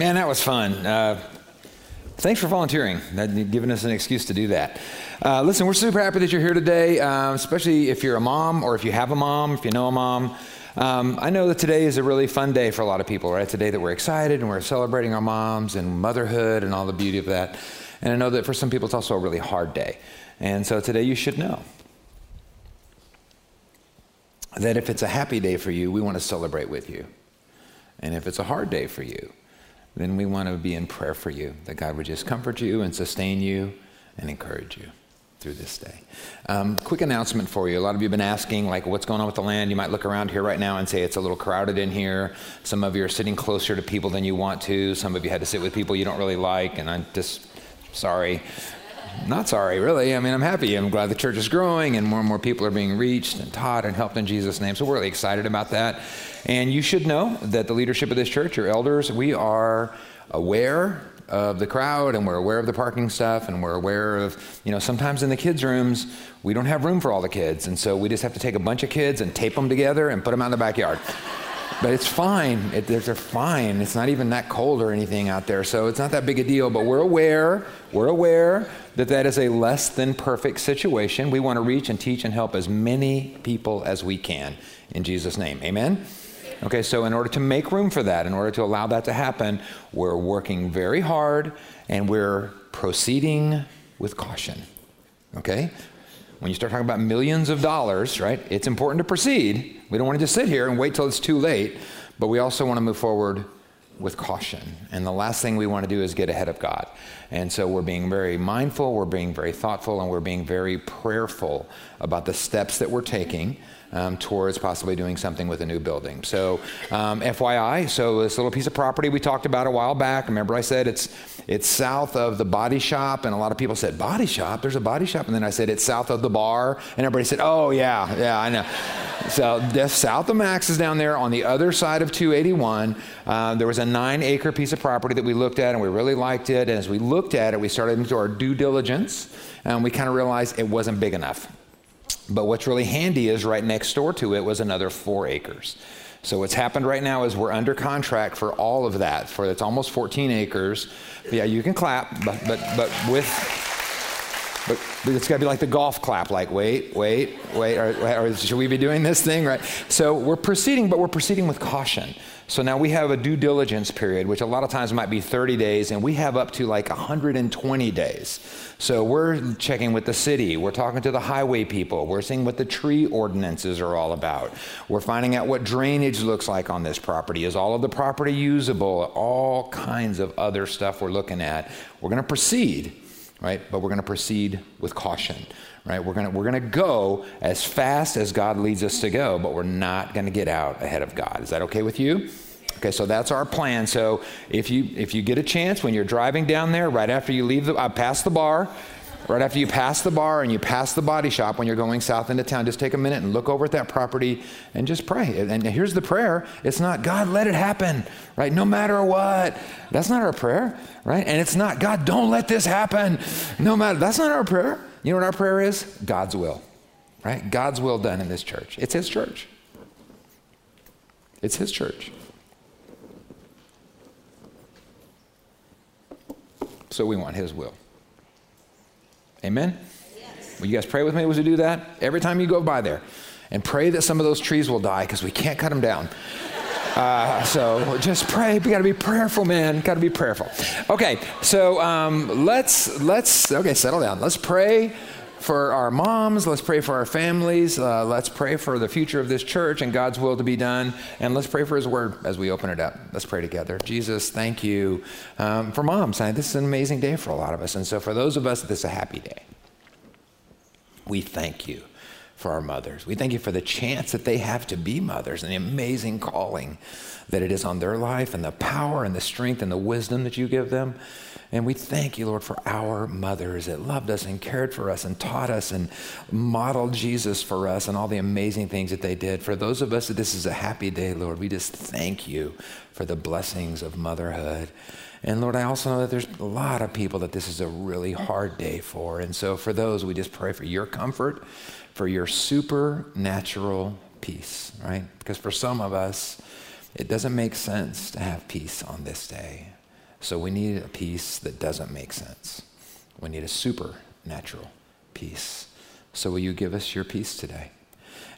Man, that was fun. Uh, thanks for volunteering, that, giving us an excuse to do that. Uh, listen, we're super happy that you're here today, uh, especially if you're a mom or if you have a mom, if you know a mom. Um, I know that today is a really fun day for a lot of people, right? It's a day that we're excited and we're celebrating our moms and motherhood and all the beauty of that. And I know that for some people it's also a really hard day. And so today you should know that if it's a happy day for you, we want to celebrate with you. And if it's a hard day for you, then we want to be in prayer for you, that God would just comfort you and sustain you and encourage you through this day. Um, quick announcement for you. A lot of you have been asking, like, what's going on with the land? You might look around here right now and say it's a little crowded in here. Some of you are sitting closer to people than you want to. Some of you had to sit with people you don't really like, and I'm just sorry. Not sorry, really. I mean, I'm happy. I'm glad the church is growing and more and more people are being reached and taught and helped in Jesus' name. So we're really excited about that. And you should know that the leadership of this church, your elders, we are aware of the crowd and we're aware of the parking stuff and we're aware of, you know, sometimes in the kids' rooms, we don't have room for all the kids. And so we just have to take a bunch of kids and tape them together and put them out in the backyard. But it's fine. It, they're fine. It's not even that cold or anything out there. So it's not that big a deal. But we're aware, we're aware that that is a less than perfect situation. We want to reach and teach and help as many people as we can in Jesus' name. Amen? Okay, so in order to make room for that, in order to allow that to happen, we're working very hard and we're proceeding with caution. Okay? When you start talking about millions of dollars, right, it's important to proceed. We don't want to just sit here and wait till it's too late, but we also want to move forward with caution. And the last thing we want to do is get ahead of God. And so we're being very mindful, we're being very thoughtful, and we're being very prayerful about the steps that we're taking um, towards possibly doing something with a new building. So, um, FYI, so this little piece of property we talked about a while back. Remember, I said it's it's south of the body shop, and a lot of people said body shop. There's a body shop, and then I said it's south of the bar, and everybody said, Oh yeah, yeah, I know. so this, south of Max is down there on the other side of 281. Uh, there was a nine-acre piece of property that we looked at, and we really liked it. And as we looked at it, we started into our due diligence, and we kind of realized it wasn't big enough. But what's really handy is right next door to it was another four acres. So what's happened right now is we're under contract for all of that. For it's almost 14 acres. Yeah, you can clap, but but but with but, it's got to be like the golf clap, like wait, wait, wait, or, or should we be doing this thing right? So we're proceeding, but we're proceeding with caution. So now we have a due diligence period, which a lot of times might be 30 days, and we have up to like 120 days. So we're checking with the city, we're talking to the highway people, we're seeing what the tree ordinances are all about. We're finding out what drainage looks like on this property. Is all of the property usable? All kinds of other stuff we're looking at. We're going to proceed, right? But we're going to proceed with caution right? We're gonna we're gonna go as fast as God leads us to go, but we're not gonna get out ahead of God. Is that okay with you? Okay, so that's our plan. So if you if you get a chance when you're driving down there, right after you leave the uh, past the bar, right after you pass the bar and you pass the body shop when you're going south into town, just take a minute and look over at that property and just pray. And here's the prayer. It's not God, let it happen, right? No matter what. That's not our prayer, right? And it's not God, don't let this happen. No matter. That's not our prayer. You know what our prayer is? God's will, right? God's will done in this church. It's His church. It's His church. So we want His will. Amen? Yes. Will you guys pray with me as we do that? Every time you go by there. And pray that some of those trees will die because we can't cut them down. Uh, so just pray. We got to be prayerful, man. Got to be prayerful. Okay, so um, let's let's okay, settle down. Let's pray for our moms. Let's pray for our families. Uh, let's pray for the future of this church and God's will to be done. And let's pray for His word as we open it up. Let's pray together. Jesus, thank you um, for moms. This is an amazing day for a lot of us, and so for those of us, this is a happy day. We thank you for our mothers. We thank you for the chance that they have to be mothers and the amazing calling that it is on their life and the power and the strength and the wisdom that you give them. And we thank you, Lord, for our mothers that loved us and cared for us and taught us and modeled Jesus for us and all the amazing things that they did. For those of us that this is a happy day, Lord, we just thank you for the blessings of motherhood. And Lord, I also know that there's a lot of people that this is a really hard day for. And so for those, we just pray for your comfort for your supernatural peace, right? Because for some of us, it doesn't make sense to have peace on this day. So we need a peace that doesn't make sense. We need a supernatural peace. So will you give us your peace today?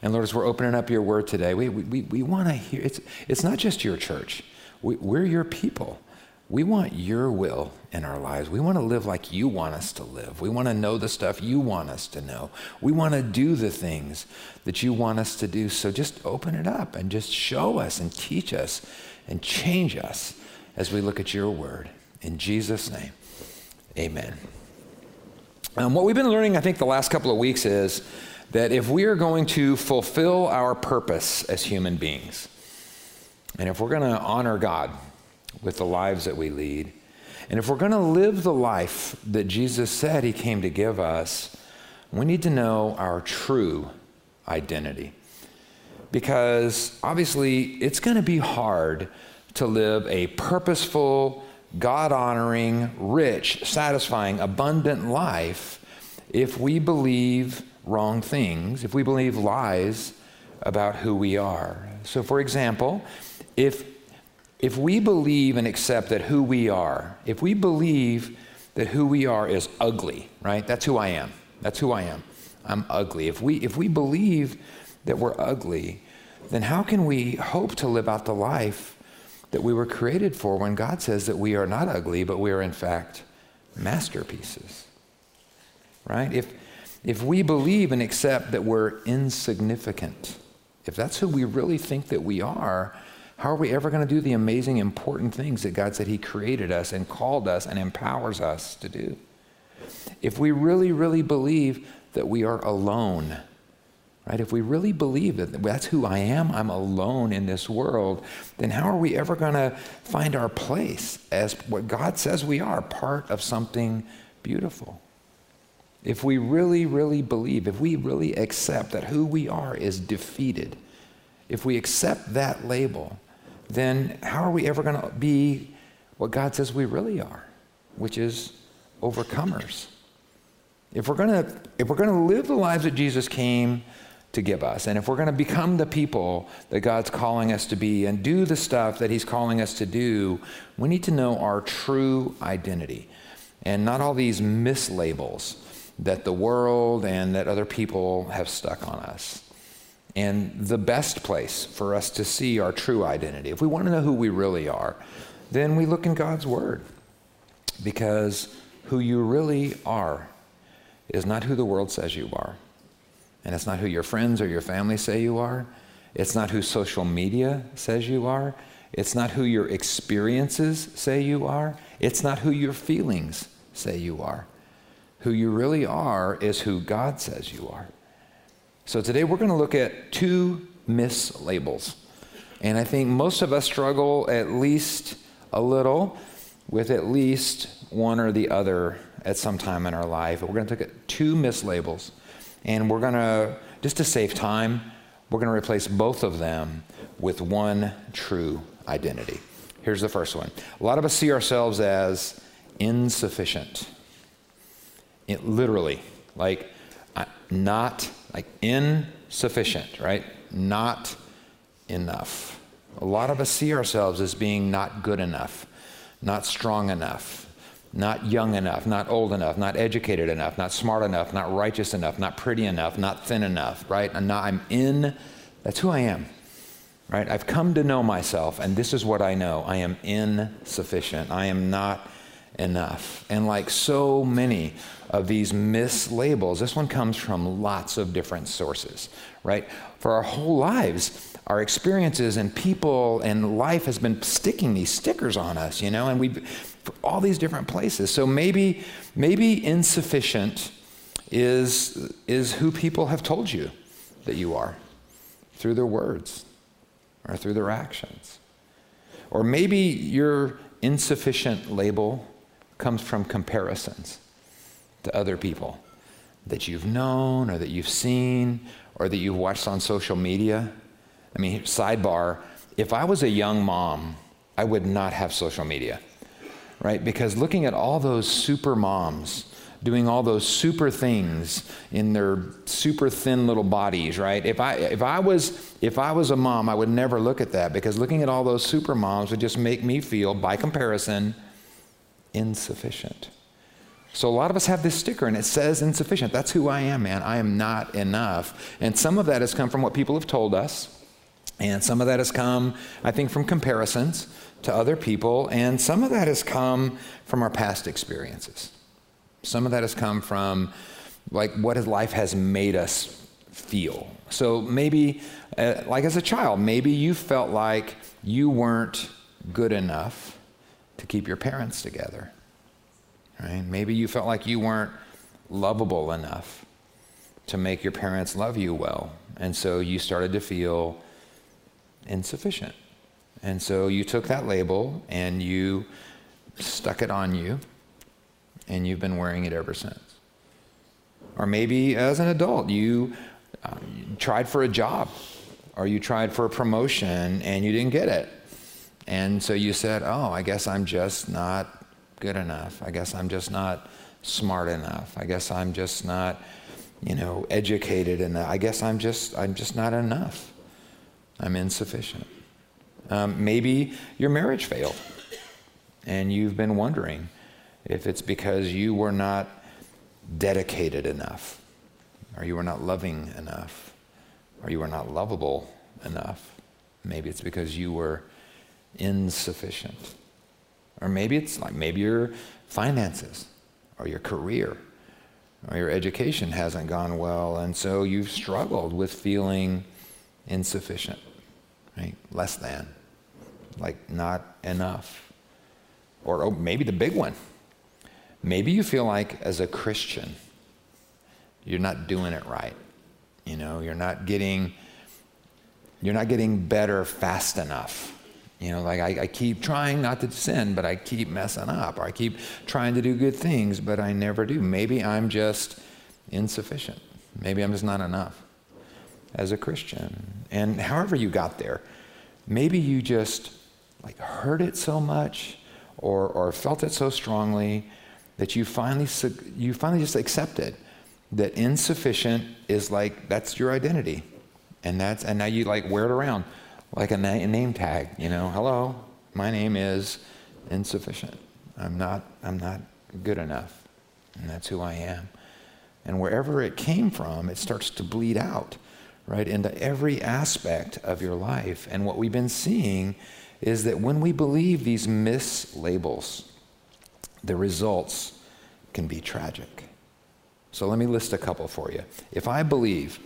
And Lord, as we're opening up your word today, we, we, we want to hear it's, it's not just your church, we, we're your people. We want your will in our lives. We want to live like you want us to live. We want to know the stuff you want us to know. We want to do the things that you want us to do. So just open it up and just show us and teach us and change us as we look at your word. In Jesus' name, amen. Um, what we've been learning, I think, the last couple of weeks is that if we are going to fulfill our purpose as human beings, and if we're going to honor God with the lives that we lead, and if we're going to live the life that Jesus said he came to give us, we need to know our true identity. Because obviously, it's going to be hard to live a purposeful, God honoring, rich, satisfying, abundant life if we believe wrong things, if we believe lies about who we are. So, for example, if, if we believe and accept that who we are, if we believe that who we are is ugly, right? That's who I am. That's who I am. I'm ugly. If we, if we believe that we're ugly, then how can we hope to live out the life that we were created for when God says that we are not ugly, but we are in fact masterpieces? Right? If, if we believe and accept that we're insignificant, if that's who we really think that we are, how are we ever going to do the amazing, important things that God said He created us and called us and empowers us to do? If we really, really believe that we are alone, right? If we really believe that that's who I am, I'm alone in this world, then how are we ever going to find our place as what God says we are, part of something beautiful? If we really, really believe, if we really accept that who we are is defeated, if we accept that label, then how are we ever going to be what God says we really are, which is overcomers? If we're going to if we're going to live the lives that Jesus came to give us. And if we're going to become the people that God's calling us to be and do the stuff that He's calling us to do, we need to know our true identity and not all these mislabels that the world and that other people have stuck on us. And the best place for us to see our true identity, if we want to know who we really are, then we look in God's Word. Because who you really are is not who the world says you are. And it's not who your friends or your family say you are. It's not who social media says you are. It's not who your experiences say you are. It's not who your feelings say you are. Who you really are is who God says you are. So today we're going to look at two mislabels. And I think most of us struggle at least a little with at least one or the other at some time in our life. But we're going to look at two mislabels. And we're going to, just to save time, we're going to replace both of them with one true identity. Here's the first one. A lot of us see ourselves as insufficient. It, literally, like not like insufficient, right? Not enough. A lot of us see ourselves as being not good enough, not strong enough, not young enough, not old enough, not educated enough, not smart enough, not righteous enough, not pretty enough, not thin enough, right? Not, I'm in, that's who I am, right? I've come to know myself, and this is what I know I am insufficient. I am not enough. And like so many of these mislabels, this one comes from lots of different sources, right? For our whole lives, our experiences and people and life has been sticking these stickers on us, you know, and we've all these different places. So maybe, maybe insufficient is, is who people have told you that you are through their words or through their actions. Or maybe your insufficient label comes from comparisons to other people that you've known or that you've seen or that you've watched on social media. I mean, sidebar, if I was a young mom, I would not have social media right? Because looking at all those super moms doing all those super things in their super thin little bodies, right? If I if I was if I was a mom, I would never look at that because looking at all those super moms would just make me feel by comparison insufficient. So a lot of us have this sticker and it says insufficient. That's who I am, man. I am not enough. And some of that has come from what people have told us. And some of that has come, I think, from comparisons to other people. And some of that has come from our past experiences. Some of that has come from like what life has made us feel. So maybe, uh, like as a child, maybe you felt like you weren't good enough to keep your parents together. Right? Maybe you felt like you weren't lovable enough to make your parents love you well. And so you started to feel insufficient. And so you took that label and you stuck it on you, and you've been wearing it ever since. Or maybe as an adult, you, you tried for a job, or you tried for a promotion and you didn't get it. And so you said, Oh, I guess I'm just not good enough. I guess I'm just not smart enough. I guess I'm just not, you know, educated enough. I guess I'm just, I'm just not enough. I'm insufficient. Um, maybe your marriage failed and you've been wondering if it's because you were not dedicated enough, or you were not loving enough, or you were not lovable enough. Maybe it's because you were insufficient. Or maybe it's like maybe your finances or your career or your education hasn't gone well, and so you've struggled with feeling insufficient, right? Less than, like not enough. Or oh, maybe the big one. Maybe you feel like as a Christian, you're not doing it right. You know, you're not getting you're not getting better fast enough. You know, like I, I, keep trying not to sin, but I keep messing up. Or I keep trying to do good things, but I never do. Maybe I'm just insufficient. Maybe I'm just not enough as a Christian. And however you got there, maybe you just like heard it so much or, or felt it so strongly that you finally, you finally just accepted that insufficient is like, that's your identity. And that's, and now you like wear it around like a, na- name tag, you know, hello, my name is insufficient. I'm not, I'm not good enough. And that's who I am. And wherever it came from, it starts to bleed out, right, into every aspect of your life. And what we've been seeing is that when we believe these mislabels, the results can be tragic. So let me list a couple for you. If I believe,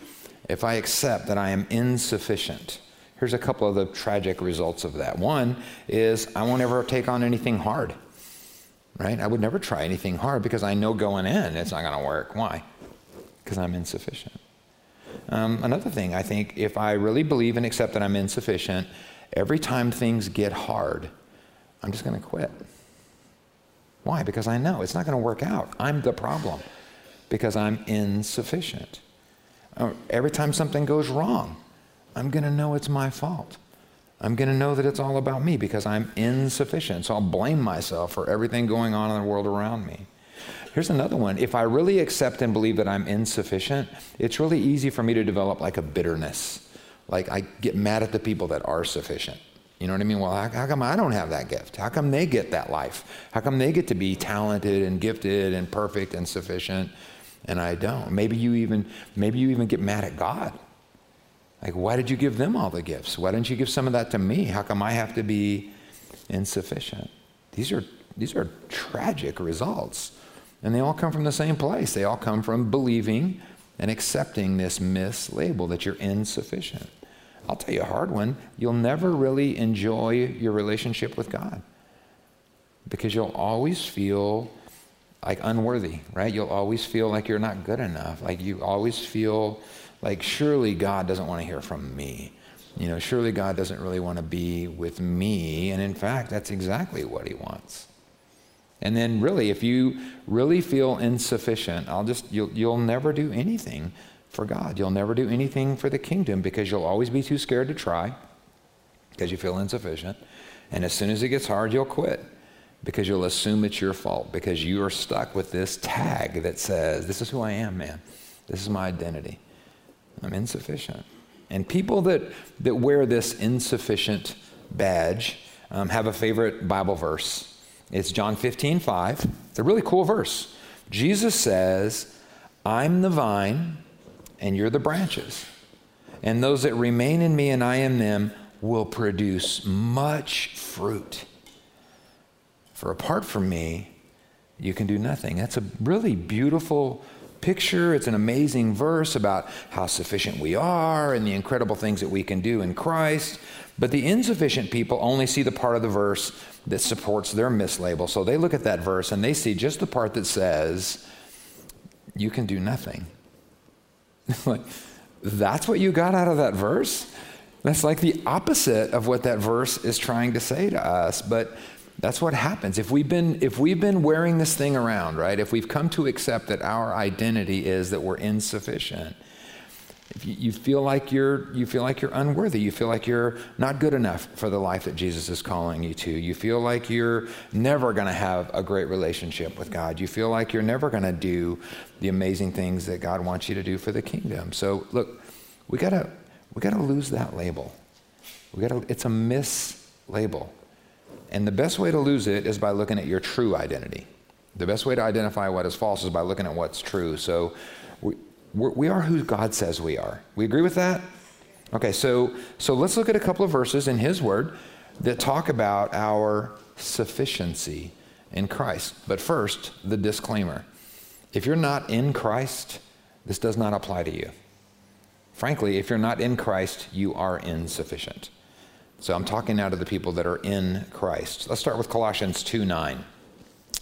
if I accept that I am insufficient, here's a couple of the tragic results of that. One is I won't ever take on anything hard, right? I would never try anything hard because I know going in it's not going to work. Why? Because I'm insufficient. Um, another thing, I think if I really believe and accept that I'm insufficient, every time things get hard, I'm just going to quit. Why? Because I know it's not going to work out. I'm the problem because I'm insufficient. Uh, every time something goes wrong, I'm going to know it's my fault. I'm going to know that it's all about me because I'm insufficient. So I'll blame myself for everything going on in the world around me. Here's another one. If I really accept and believe that I'm insufficient, it's really easy for me to develop like a bitterness. Like I get mad at the people that are sufficient. You know what I mean? Well, how, how, come I don't have that gift? How come they get that life? How come they get to be talented and gifted and perfect and sufficient and I don't? Maybe you even maybe you even get mad at God. Like, why did you give them all the gifts? Why didn't you give some of that to me? How come I have to be insufficient? These are these are tragic results. And they all come from the same place. They all come from believing and accepting this mislabel that you're insufficient. I'll tell you a hard one. You'll never really enjoy your relationship with God because you'll always feel like unworthy, right? You'll always feel like you're not good enough. Like you always feel like, surely God doesn't want to hear from me. You know, surely God doesn't really want to be with me. And in fact, that's exactly what he wants. And then, really, if you really feel insufficient, I'll just, you'll, you'll never do anything for God. You'll never do anything for the kingdom because you'll always be too scared to try because you feel insufficient. And as soon as it gets hard, you'll quit because you'll assume it's your fault because you are stuck with this tag that says, This is who I am, man. This is my identity. I'm insufficient. And people that, that wear this insufficient badge um, have a favorite Bible verse. It's John 15, 5. It's a really cool verse. Jesus says, I'm the vine, and you're the branches. And those that remain in me and I in them will produce much fruit. For apart from me, you can do nothing. That's a really beautiful picture. It's an amazing verse about how sufficient we are and the incredible things that we can do in Christ. But the insufficient people only see the part of the verse that supports their mislabel. So they look at that verse and they see just the part that says, You can do nothing. like, that's what you got out of that verse? That's like the opposite of what that verse is trying to say to us. But that's what happens. If we've been if we've been wearing this thing around, right? If we've come to accept that our identity is that we're insufficient, if you, you, feel like you're you feel like you're unworthy, you feel like you're not good enough for the life that Jesus is calling you to. You feel like you're never going to have a great relationship with God. You feel like you're never going to do the amazing things that God wants you to do for the kingdom. So, look, we got to we got to lose that label. We got to it's a mislabel. And the best way to lose it is by looking at your true identity. The best way to identify what is false is by looking at what's true. So we, we are who God says we are. We agree with that? Okay, so, so let's look at a couple of verses in His Word that talk about our sufficiency in Christ. But first, the disclaimer if you're not in Christ, this does not apply to you. Frankly, if you're not in Christ, you are insufficient. So I'm talking now to the people that are in Christ. Let's start with Colossians 2 9.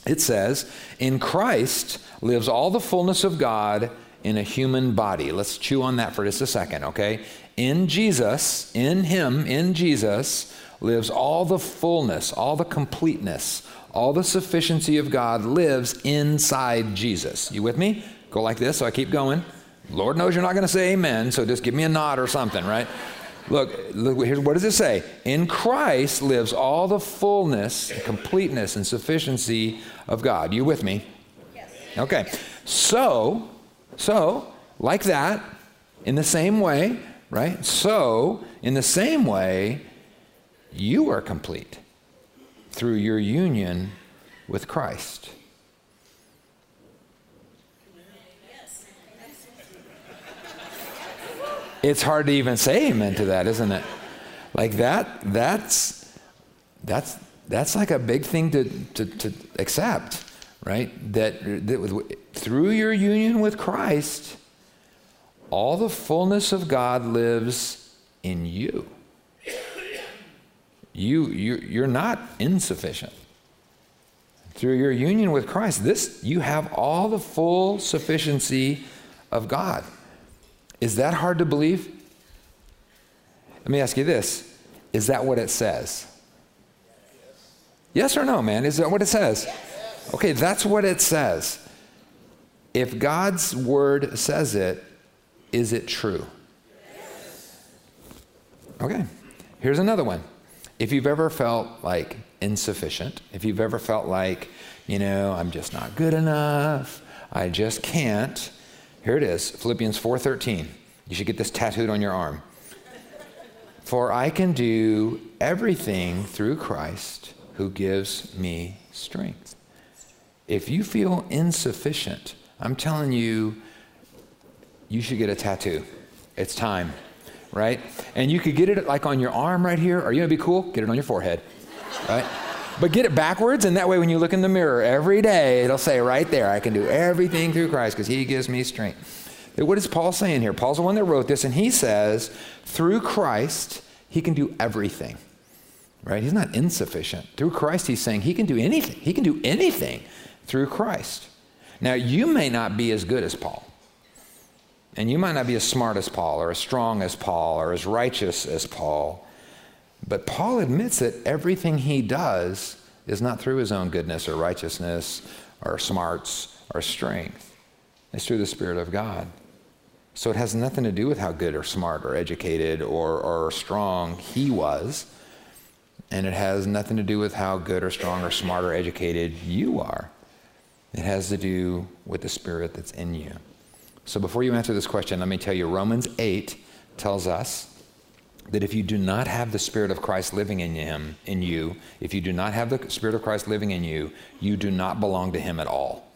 It says, In Christ lives all the fullness of God in a human body. Let's chew on that for just a second, okay? In Jesus, in Him, in Jesus, lives all the fullness, all the completeness, all the sufficiency of God lives inside Jesus. You with me? Go like this, so I keep going. Lord knows you're not going to say amen, so just give me a nod or something, right? Look, look here's, what does it say? In Christ lives all the fullness, completeness, and sufficiency of God. You with me? Yes. Okay. So, so, like that, in the same way, right? So, in the same way, you are complete through your union with Christ. It's hard to even say amen to that, isn't it? Like that, that's, that's, that's like a big thing to, to, to accept, right? That, that through your union with Christ, all the fullness of God lives in you. You, you you're not insufficient. Through your union with Christ, this you have all the full sufficiency of God. Is that hard to believe? Let me ask you this Is that what it says? Yes or no, man? Is that what it says? Okay, that's what it says. If God's word says it, is it true? Okay, here's another one. If you've ever felt like insufficient, if you've ever felt like, you know, I'm just not good enough, I just can't, here it is, Philippians 4:13. You should get this tattooed on your arm. For I can do everything through Christ who gives me strength. If you feel insufficient, I'm telling you, you should get a tattoo. It's time, right? And you could get it like on your arm right here. Are you gonna be cool? Get it on your forehead, right? But get it backwards, and that way when you look in the mirror every day, it'll say right there, I can do everything through Christ because He gives me strength. What is Paul saying here? Paul's the one that wrote this, and he says, through Christ, he can do everything. Right? He's not insufficient. Through Christ, he's saying he can do anything. He can do anything through Christ. Now, you may not be as good as Paul. And you might not be as smart as Paul, or as strong as Paul, or as righteous as Paul. But Paul admits that everything he does is not through his own goodness or righteousness or smarts or strength. It's through the Spirit of God. So it has nothing to do with how good or smart or educated or, or strong he was. And it has nothing to do with how good or strong or smart or educated you are. It has to do with the Spirit that's in you. So before you answer this question, let me tell you Romans 8 tells us that if you do not have the Spirit of Christ living in him, in you, if you do not have the Spirit of Christ living in you, you do not belong to him at all.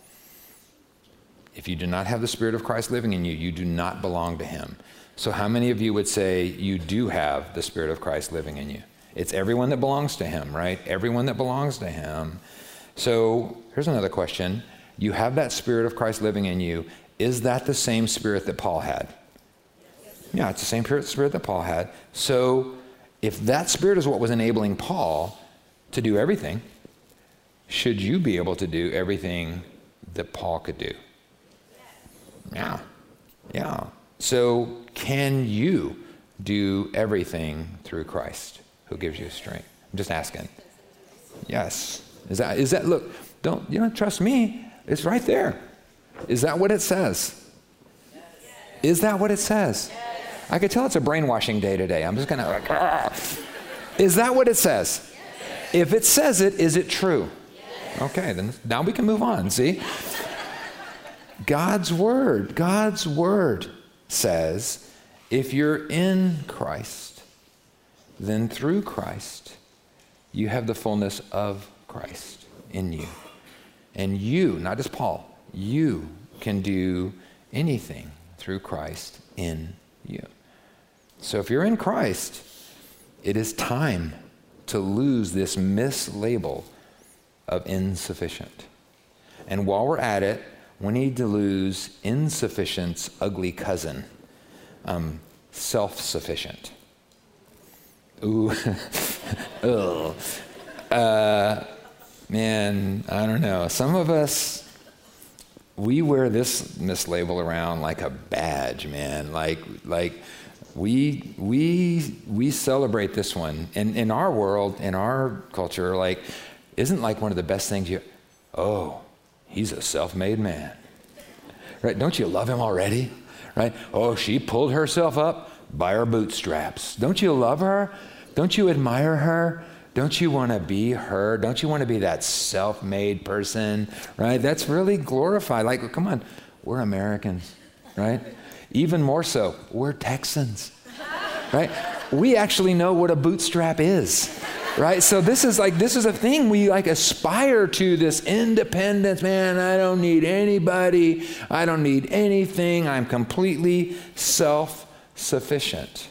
If you do not have the Spirit of Christ living in you, you do not belong to him. So, how many of you would say you do have the Spirit of Christ living in you? It's everyone that belongs to him, right? Everyone that belongs to him. So, here's another question. You have that Spirit of Christ living in you. Is that the same Spirit that Paul had? Yeah, it's the same spirit that Paul had. So if that spirit is what was enabling Paul to do everything, should you be able to do everything that Paul could do? Yeah. Yeah. So can you do everything through Christ who gives you strength? I'm just asking. Yes. Is that is that look, don't you don't trust me. It's right there. Is that what it says? Is that what it says? I could tell it's a brainwashing day today. I'm just going to like, ah. is that what it says? If it says it, is it true? Okay, then now we can move on. See? God's word, God's word says if you're in Christ, then through Christ, you have the fullness of Christ in you. And you, not just Paul, you can do anything through Christ in you. So if you're in Christ, it is time to lose this mislabel of insufficient. And while we're at it, we need to lose insufficient's ugly cousin, um, self sufficient. Ooh, ugh. Uh, man, I don't know. Some of us, we wear this mislabel around like a badge, man. Like, like, we we we celebrate this one. And in our world in our culture like isn't like one of the best things you oh he's a self-made man. Right? Don't you love him already? Right? Oh she pulled herself up by her bootstraps. Don't you love her? Don't you admire her? Don't you want to be her? Don't you want to be that self-made person? Right? That's really glorified. Like come on we're americans right even more so, we're Texans, right? We actually know what a bootstrap is right? So this is like this is a thing we like aspire to this independence man i don't need anybody i don't need anything i'm completely self-sufficient.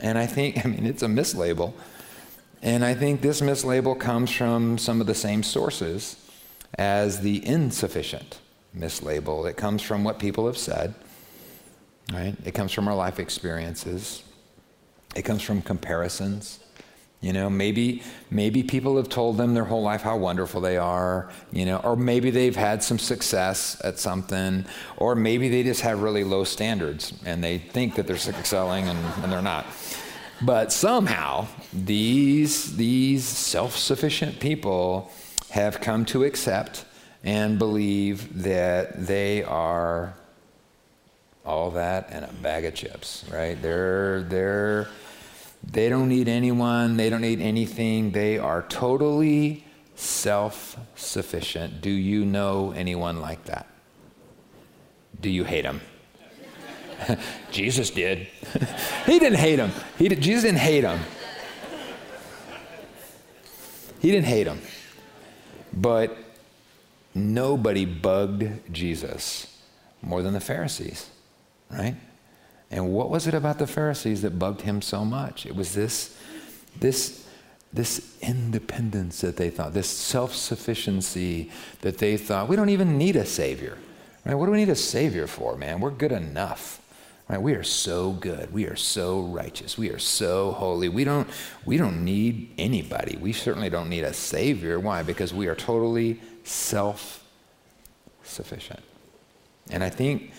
And i think i mean it's a mislabel. And i think this mislabel comes from some of the same sources as the insufficient mislabel. It comes from what people have said right? It comes from our life experiences. It comes from comparisons. You know, maybe maybe people have told them their whole life how wonderful they are, you know, or maybe they've had some success at something, or maybe they just have really low standards and they think that they're excelling and, and they're not. But somehow these these self-sufficient people have come to accept and believe that they are all that and a bag of chips, right? They're they're they don't need anyone, they don't need anything. They are totally self-sufficient. Do you know anyone like that? Do you hate them? Jesus did. he didn't hate him. He did, Jesus didn't hate him. He didn't hate him. But nobody bugged Jesus more than the Pharisees right? And what was it about the Pharisees that bugged him so much? It was this, this, this independence that they thought, this self sufficiency that they thought, we don't even need a Savior. Right? What do we need a Savior for, man? We're good enough. Right? We are so good. We are so righteous. We are so holy. We don't, we don't need anybody. We certainly don't need a Savior. Why? Because we are totally self sufficient. And I think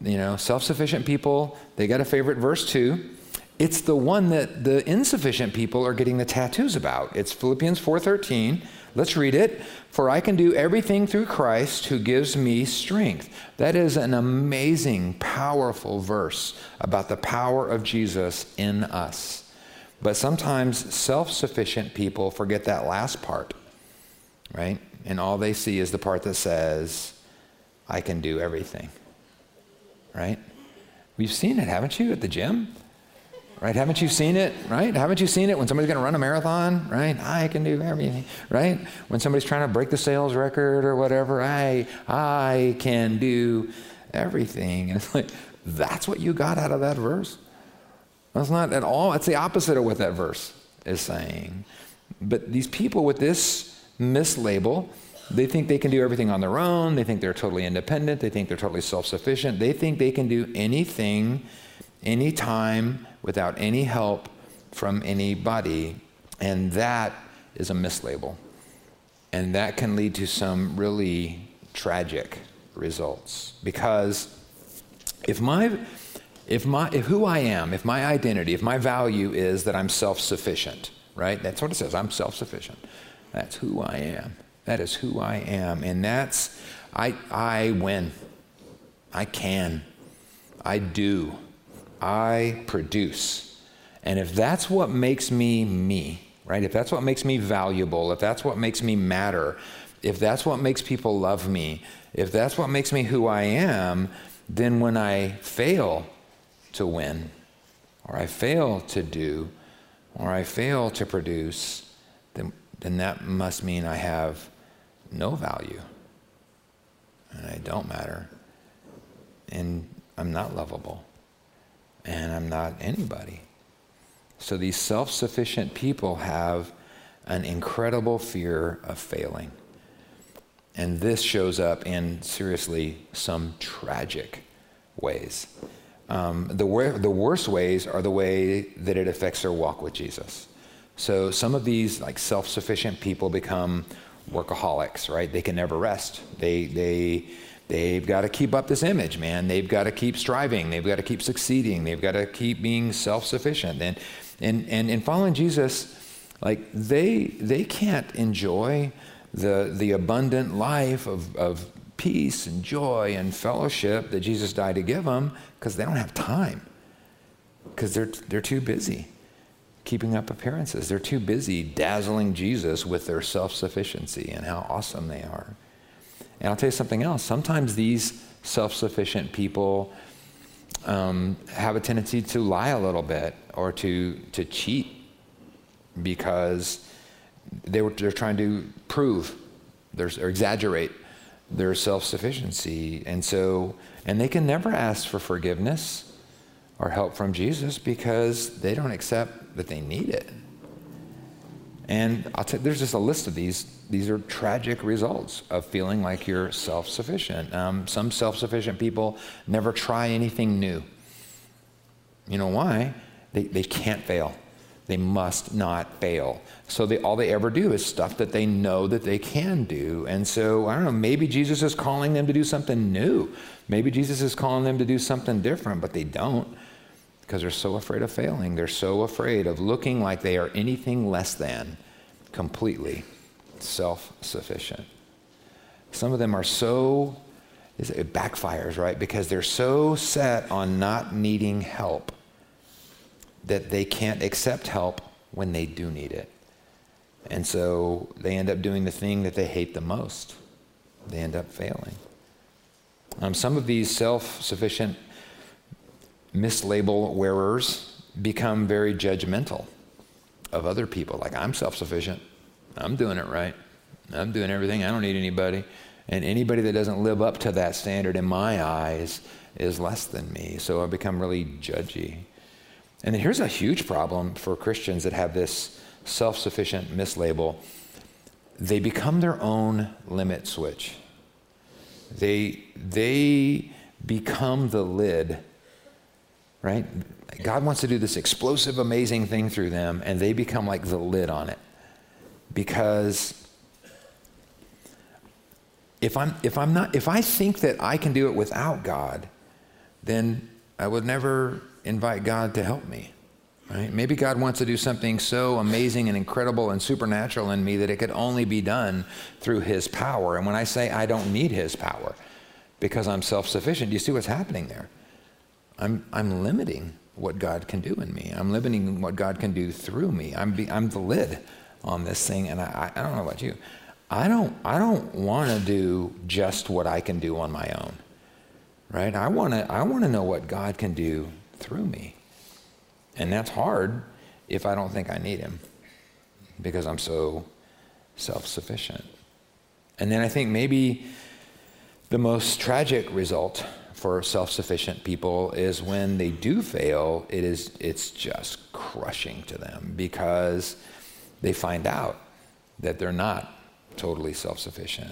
you know, self sufficient people, they got a favorite verse too. It's the one that the insufficient people are getting the tattoos about. It's Philippians 4:13. Let's read it. For I can do everything through Christ who gives me strength. That is an amazing, powerful verse about the power of Jesus in us. But sometimes self sufficient people forget that last part, right? And all they see is the part that says, I can do everything right? We've seen it, haven't you, at the gym? right? Haven't you seen it, right? Haven't you seen it when somebody's going to run a marathon, right? I can do everything, right? When somebody's trying to break the sales record or whatever, I, I can do everything. And it's like, that's what you got out of that verse? That's not at all, that's the opposite of what that verse is saying. But these people with this mislabel, they think they can do everything on their own. They think they're totally independent. They think they're totally self sufficient. They think they can do anything, anytime, without any help from anybody. And that is a mislabel. And that can lead to some really tragic results. Because if my if my if who I am, if my identity, if my value is that I'm self-sufficient, right? That's what it says. I'm self-sufficient. That's who I am. That is who I am. And that's I I win. I can. I do. I produce. And if that's what makes me me, right? If that's what makes me valuable, if that's what makes me matter, if that's what makes people love me, if that's what makes me who I am, then when I fail to win, or I fail to do, or I fail to produce, then, then that must mean I have no value. And I don't matter. And I'm not lovable and I'm not anybody. So these self sufficient people have an incredible fear of failing. And this shows up in seriously some tragic ways. Um, the, wor- the worst ways are the way that it affects their walk with Jesus. So some of these like self-sufficient people become workaholics, right? They can never rest. They they They've got to keep up this image, man. They've got to keep striving. They've got to keep succeeding. They've got to keep being self-sufficient. And and and in following Jesus, like they they can't enjoy the the abundant life of, of peace and joy and fellowship that Jesus died to give them because they don't have time. Because they're they're too busy keeping up appearances. They're too busy dazzling Jesus with their self-sufficiency and how awesome they are. And I'll tell you something else. Sometimes these self sufficient people um, have a tendency to lie a little bit or to, to cheat because they were, they're trying to prove or exaggerate their self sufficiency. And so, and they can never ask for forgiveness or help from Jesus because they don't accept that they need it. And I'll tell, there's just a list of these. These are tragic results of feeling like you're self sufficient. Um, some self sufficient people never try anything new. You know why? They, they can't fail. They must not fail. So they, all they ever do is stuff that they know that they can do. And so, I don't know, maybe Jesus is calling them to do something new. Maybe Jesus is calling them to do something different, but they don't because they're so afraid of failing. They're so afraid of looking like they are anything less than completely self sufficient. Some of them are so, it backfires, right? Because they're so set on not needing help that they can't accept help when they do need it. And so they end up doing the thing that they hate the most. They end up failing. Um, some of these self sufficient mislabel wearers become very judgmental of other people. Like, I'm self sufficient, I'm doing it right, I'm doing everything, I don't need anybody. And anybody that doesn't live up to that standard in my eyes is less than me. So I become really judgy. And then here's a huge problem for Christians that have this self sufficient mislabel they become their own limit switch. They, they become the lid right? God wants to do this explosive, amazing thing through them, and they become like the lid on it. Because if I'm, if I'm not, if I think that I can do it without God, then I would never invite God to help me. Right? Maybe God wants to do something so amazing and incredible and supernatural in me that it could only be done through His power. And when I say I don't need His power because I'm self sufficient, do you see what's happening there? I'm, I'm limiting what God can do in me. I'm limiting what God can do through me. I'm, be, I'm the lid on this thing, and I, I don't know about you. I don't, I don't want to do just what I can do on my own, right? I want to I wanna know what God can do through me. And that's hard if I don't think I need him because I'm so self sufficient. And then I think maybe the most tragic result for self-sufficient people is when they do fail, it is it's just crushing to them because they find out that they're not totally self-sufficient.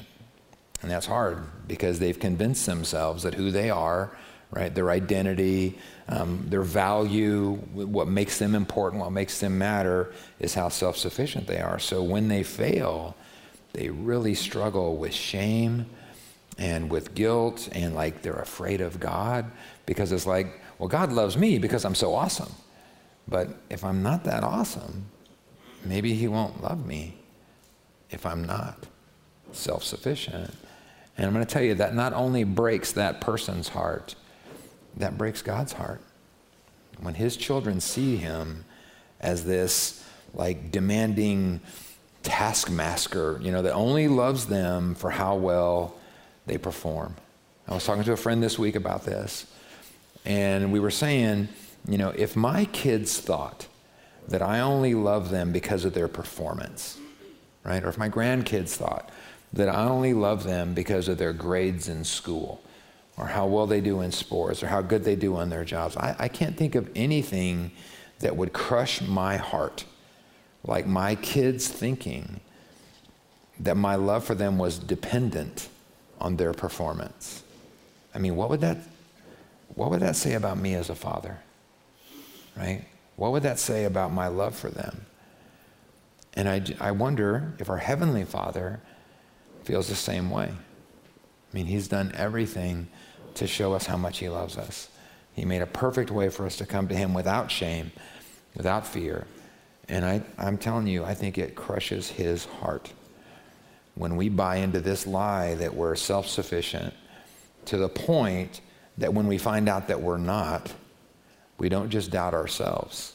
And that's hard because they've convinced themselves that who they are, right, their identity, um, their value, what makes them important, what makes them matter, is how self sufficient they are. So when they fail, they really struggle with shame and with guilt and like they're afraid of God because it's like, well, God loves me because I'm so awesome. But if I'm not that awesome, maybe He won't love me if I'm not self sufficient. And I'm going to tell you that not only breaks that person's heart, that breaks God's heart. When His children see Him as this like demanding taskmaster, you know, that only loves them for how well they perform. I was talking to a friend this week about this, and we were saying, you know, if my kids thought that I only love them because of their performance, right? Or if my grandkids thought that I only love them because of their grades in school, or how well they do in sports, or how good they do on their jobs, I, I can't think of anything that would crush my heart like my kids thinking that my love for them was dependent on their performance. I mean, what would that what would that say about me as a father? Right? What would that say about my love for them? And I, I wonder if our Heavenly Father feels the same way. I mean, He's done everything to show us how much He loves us. He made a perfect way for us to come to Him without shame, without fear. And I, I'm telling you, I think it crushes His heart when we buy into this lie that we're self sufficient to the point that when we find out that we're not, we don't just doubt ourselves,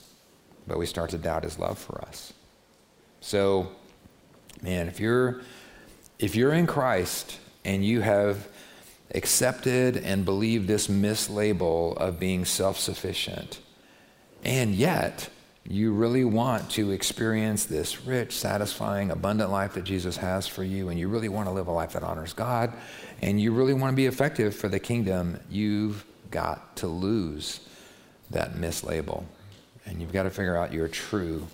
but we start to doubt his love for us. So, man, if you're if you're in Christ and you have accepted and believed this mislabel of being self-sufficient, and yet you really want to experience this rich, satisfying, abundant life that Jesus has for you, and you really want to live a life that honors God, and you really want to be effective for the kingdom, you've got to lose that mislabel. And you've got to figure out your true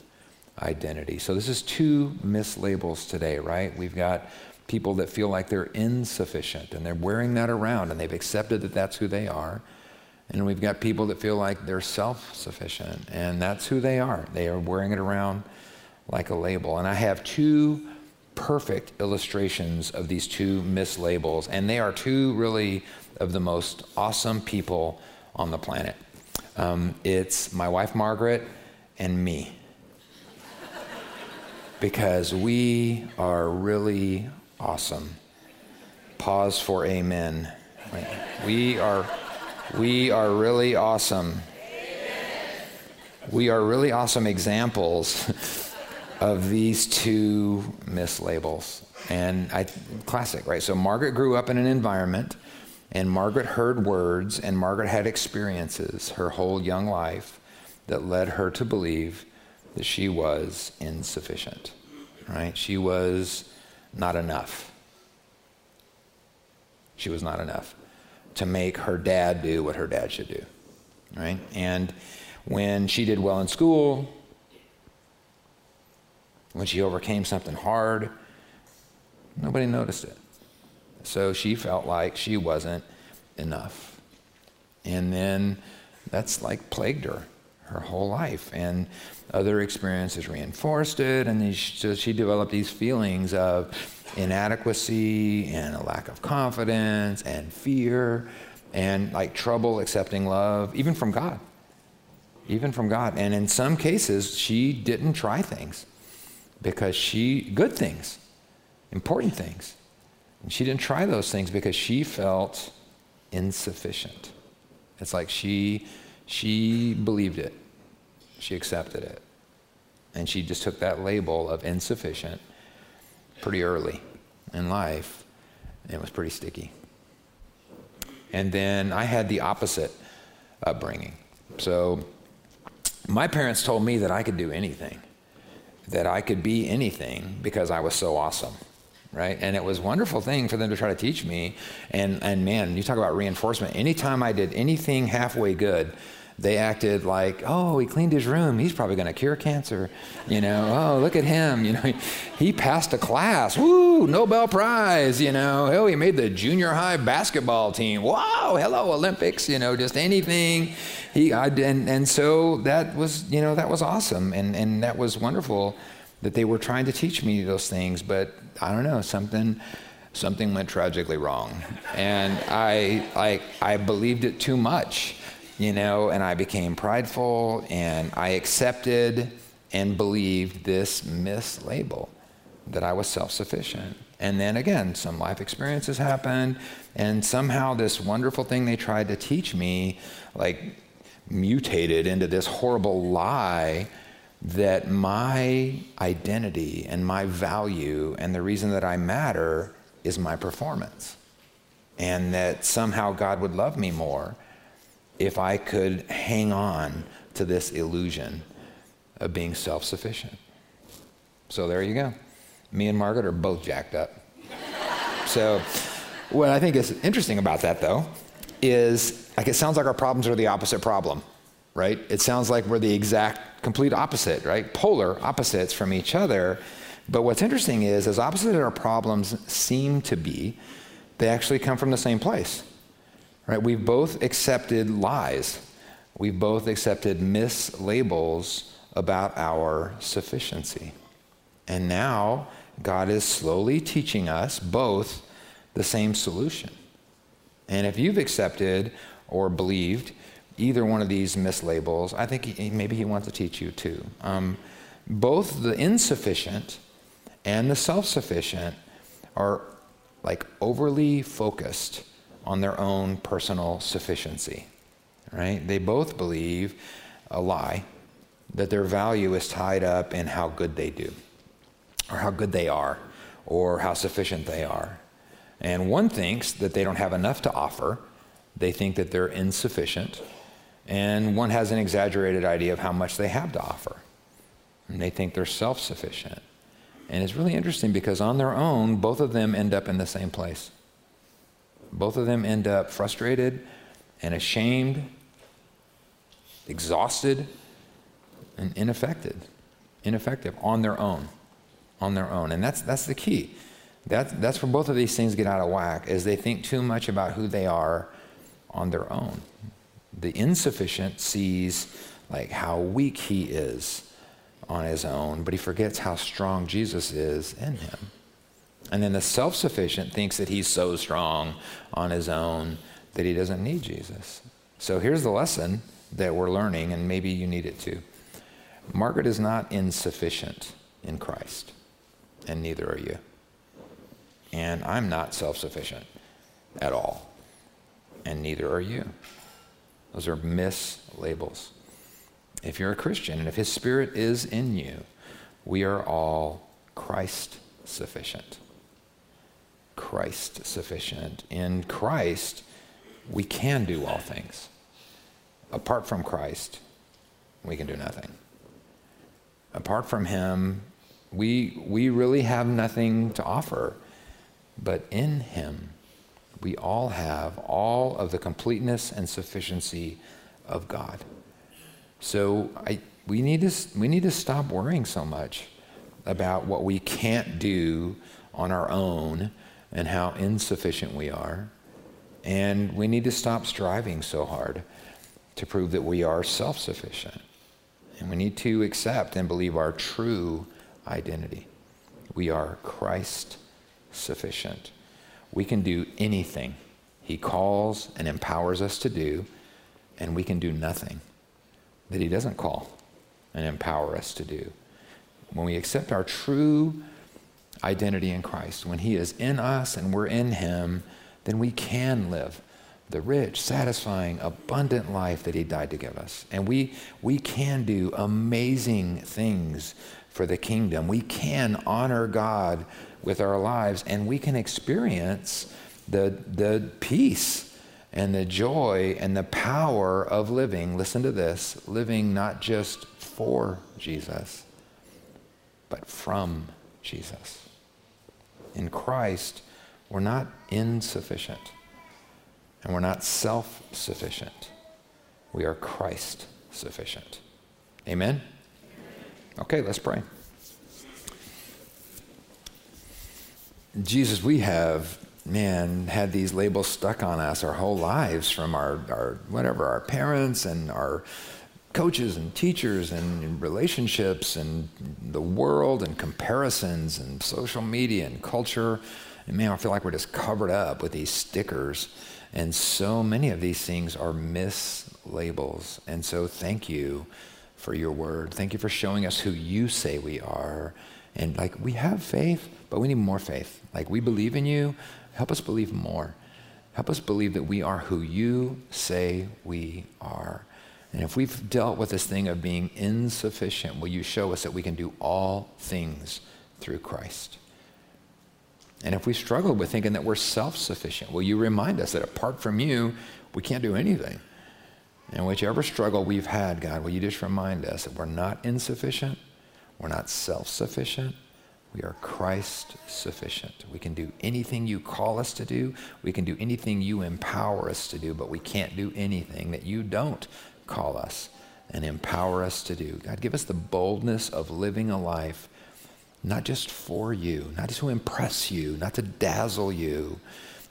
identity. So, this is two mislabels today, right? We've got people that feel like they're insufficient, and they're wearing that around, and they've accepted that that's who they are. And we've got people that feel like they're self sufficient, and that's who they are. They are wearing it around like a label. And I have two perfect illustrations of these two mislabels, and they are two really of the most awesome people on the planet. Um, it's my wife Margaret and me. because we are really awesome. Pause for amen. We are we are really awesome. We are really awesome examples of these two mislabels. And I, classic, right? So Margaret grew up in an environment, and Margaret heard words, and Margaret had experiences her whole young life that led her to believe that she was insufficient, right? She was not enough. She was not enough to make her dad do what her dad should do, right? And when she did well in school, when she overcame something hard, nobody noticed it. So she felt like she wasn't enough. And then that's like plagued her her whole life. And other experiences reinforced it. And she, she developed these feelings of inadequacy and a lack of confidence and fear and like trouble accepting love, even from God. Even from God. And in some cases, she didn't try things because she, good things, important things. And she didn't try those things because she felt insufficient. It's like she, she believed it, she accepted it. And she just took that label of insufficient pretty early in life, and it was pretty sticky. And then I had the opposite upbringing. So my parents told me that I could do anything, that I could be anything because I was so awesome right? And it was a wonderful thing for them to try to teach me. And, and man, you talk about reinforcement. Anytime I did anything halfway good, they acted like, oh, he cleaned his room. He's probably going to cure cancer. You know, oh, look at him. You know, he, he, passed a class. Woo, Nobel Prize. You know, oh, he made the junior high basketball team. Wow, hello, Olympics. You know, just anything. He, I, and, and so that was, you know, that was awesome. And, and that was wonderful that they were trying to teach me those things. But I don't know, something something went tragically wrong. And I, I, I believed it too much you know, and I became prideful and I accepted and believed this mislabel that I was self sufficient. And then again, some life experiences happened, and somehow this wonderful thing they tried to teach me, like, mutated into this horrible lie that my identity and my value and the reason that I matter is my performance. And that somehow God would love me more if I could hang on to this illusion of being self sufficient. So there you go. Me and Margaret are both jacked up. so, what I think is interesting about that, though, is like it sounds like our problems are the opposite problem, right? It sounds like we're the exact, complete opposite, right? Polar opposites from each other. But what's interesting is, as opposite our problems seem to be, they actually come from the same place. Right? We've both accepted lies. We've both accepted mislabels about our sufficiency. And now God is slowly teaching us both the same solution. And if you've accepted or believed either one of these mislabels, I think he, maybe he wants to teach you too. Um, both the insufficient and the self sufficient are like overly focused on their own personal sufficiency. Right? They both believe a lie that their value is tied up in how good they do, or how good they are, or how sufficient they are. And one thinks that they don't have enough to offer, they think that they're insufficient, and one has an exaggerated idea of how much they have to offer. And they think they're self sufficient. And it's really interesting because on their own, both of them end up in the same place. Both of them end up frustrated and ashamed, exhausted, and ineffective. Ineffective on their own. On their own. And that's, that's the key. That, that's where both of these things get out of whack, is they think too much about who they are on their own. The insufficient sees like how weak he is on his own, but he forgets how strong Jesus is in him. And then the self sufficient thinks that he's so strong on his own that he doesn't need Jesus. So here's the lesson that we're learning, and maybe you need it too. Margaret is not insufficient in Christ, and neither are you. And I'm not self sufficient at all, and neither are you. Those are mislabels. If you're a Christian and if His Spirit is in you, we are all Christ sufficient. Christ sufficient. In Christ, we can do all things. Apart from Christ, we can do nothing. Apart from Him, we, we really have nothing to offer. But in Him, we all have all of the completeness and sufficiency of God. So I, we, need to, we need to stop worrying so much about what we can't do on our own and how insufficient we are. And we need to stop striving so hard to prove that we are self sufficient. And we need to accept and believe our true identity. We are Christ sufficient. We can do anything He calls and empowers us to do, and we can do nothing that He doesn't call and empower us to do. When we accept our true identity in Christ, when He is in us and we're in Him, then we can live the rich, satisfying, abundant life that He died to give us. And we, we can do amazing things for the kingdom. We can honor God with our lives, and we can experience the, the peace and the joy and the power of living, listen to this, living not just for Jesus, but from Jesus. In Christ, we're not insufficient and we're not self sufficient. We are Christ sufficient. Amen? Okay, let's pray. Jesus, we have, man, had these labels stuck on us our whole lives from our, our whatever, our parents and our coaches and teachers and relationships and the world and comparisons and social media and culture. And man, I feel like we're just covered up with these stickers. And so many of these things are mislabels. And so thank you for your word. Thank you for showing us who you say we are. And like we have faith, but we need more faith. Like we believe in you. Help us believe more. Help us believe that we are who you say we are. And if we've dealt with this thing of being insufficient, will you show us that we can do all things through Christ? And if we struggle with thinking that we're self sufficient, will you remind us that apart from you, we can't do anything? And whichever struggle we've had, God, will you just remind us that we're not insufficient, we're not self sufficient, we are Christ sufficient. We can do anything you call us to do, we can do anything you empower us to do, but we can't do anything that you don't call us and empower us to do. God, give us the boldness of living a life not just for you, not just to impress you, not to dazzle you,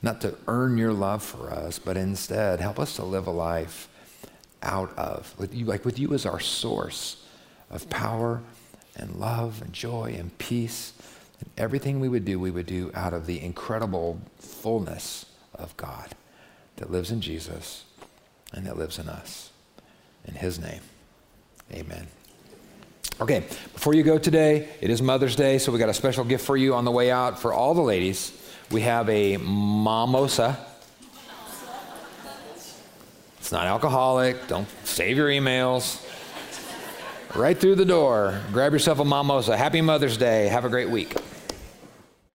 not to earn your love for us, but instead help us to live a life out of, with you, like with you as our source of power and love and joy and peace. And everything we would do, we would do out of the incredible fullness of God that lives in Jesus and that lives in us. In his name, amen. Okay, before you go today, it is Mother's Day, so we got a special gift for you on the way out for all the ladies. We have a mimosa. It's not alcoholic. Don't save your emails. Right through the door. Grab yourself a mimosa. Happy Mother's Day. Have a great week.